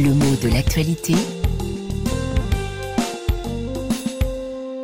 Le mot de l'actualité.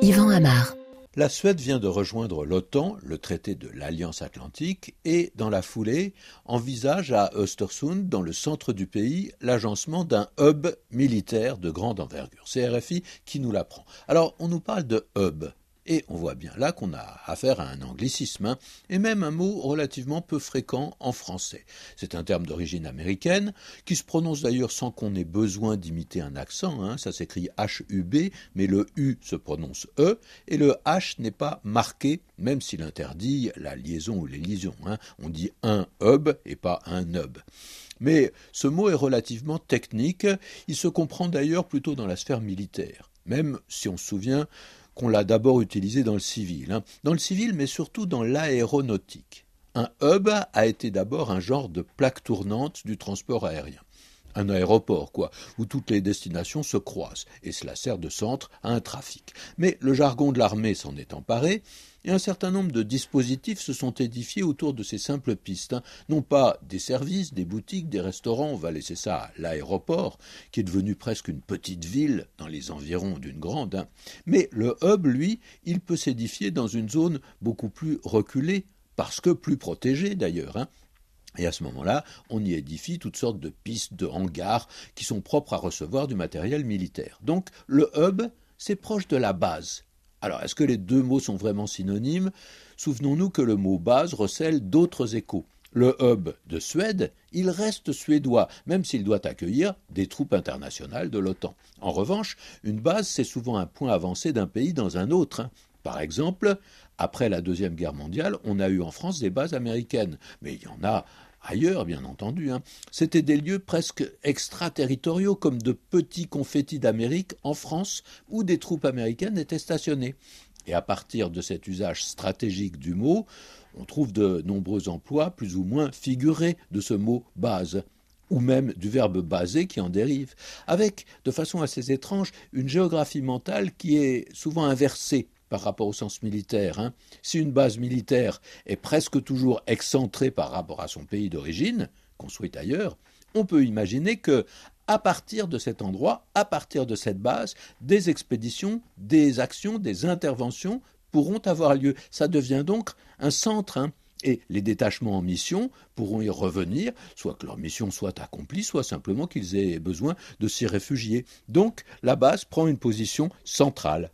Yvan Amar. La Suède vient de rejoindre l'OTAN, le traité de l'Alliance Atlantique, et, dans la foulée, envisage à Östersund, dans le centre du pays, l'agencement d'un hub militaire de grande envergure. C'est RFI qui nous l'apprend. Alors, on nous parle de hub. Et on voit bien là qu'on a affaire à un anglicisme, hein, et même un mot relativement peu fréquent en français. C'est un terme d'origine américaine, qui se prononce d'ailleurs sans qu'on ait besoin d'imiter un accent, hein. ça s'écrit H-U-B, mais le U se prononce E, et le H n'est pas marqué, même s'il interdit la liaison ou les liaisons. Hein. On dit un hub et pas un hub. Mais ce mot est relativement technique, il se comprend d'ailleurs plutôt dans la sphère militaire, même si on se souvient qu'on l'a d'abord utilisé dans le civil. Hein. Dans le civil, mais surtout dans l'aéronautique. Un hub a été d'abord un genre de plaque tournante du transport aérien. Un aéroport, quoi, où toutes les destinations se croisent, et cela sert de centre à un trafic. Mais le jargon de l'armée s'en est emparé, et un certain nombre de dispositifs se sont édifiés autour de ces simples pistes. Hein. Non pas des services, des boutiques, des restaurants, on va laisser ça à l'aéroport, qui est devenu presque une petite ville dans les environs d'une grande, hein. mais le hub, lui, il peut s'édifier dans une zone beaucoup plus reculée, parce que plus protégée d'ailleurs. Hein. Et à ce moment-là, on y édifie toutes sortes de pistes, de hangars qui sont propres à recevoir du matériel militaire. Donc le hub, c'est proche de la base. Alors, est-ce que les deux mots sont vraiment synonymes? Souvenons-nous que le mot base recèle d'autres échos. Le hub de Suède, il reste suédois, même s'il doit accueillir des troupes internationales de l'OTAN. En revanche, une base, c'est souvent un point avancé d'un pays dans un autre. Hein. Par exemple, après la Deuxième Guerre mondiale, on a eu en France des bases américaines, mais il y en a ailleurs, bien entendu. Hein. C'étaient des lieux presque extraterritoriaux, comme de petits confettis d'Amérique en France, où des troupes américaines étaient stationnées. Et à partir de cet usage stratégique du mot, on trouve de nombreux emplois plus ou moins figurés de ce mot base ou même du verbe baser qui en dérive, avec, de façon assez étrange, une géographie mentale qui est souvent inversée par rapport au sens militaire. Hein. Si une base militaire est presque toujours excentrée par rapport à son pays d'origine, construite ailleurs, on peut imaginer que, à partir de cet endroit, à partir de cette base, des expéditions, des actions, des interventions pourront avoir lieu. Ça devient donc un centre. Hein. et les détachements en mission pourront y revenir, soit que leur mission soit accomplie, soit simplement qu'ils aient besoin de s'y réfugier. Donc la base prend une position centrale.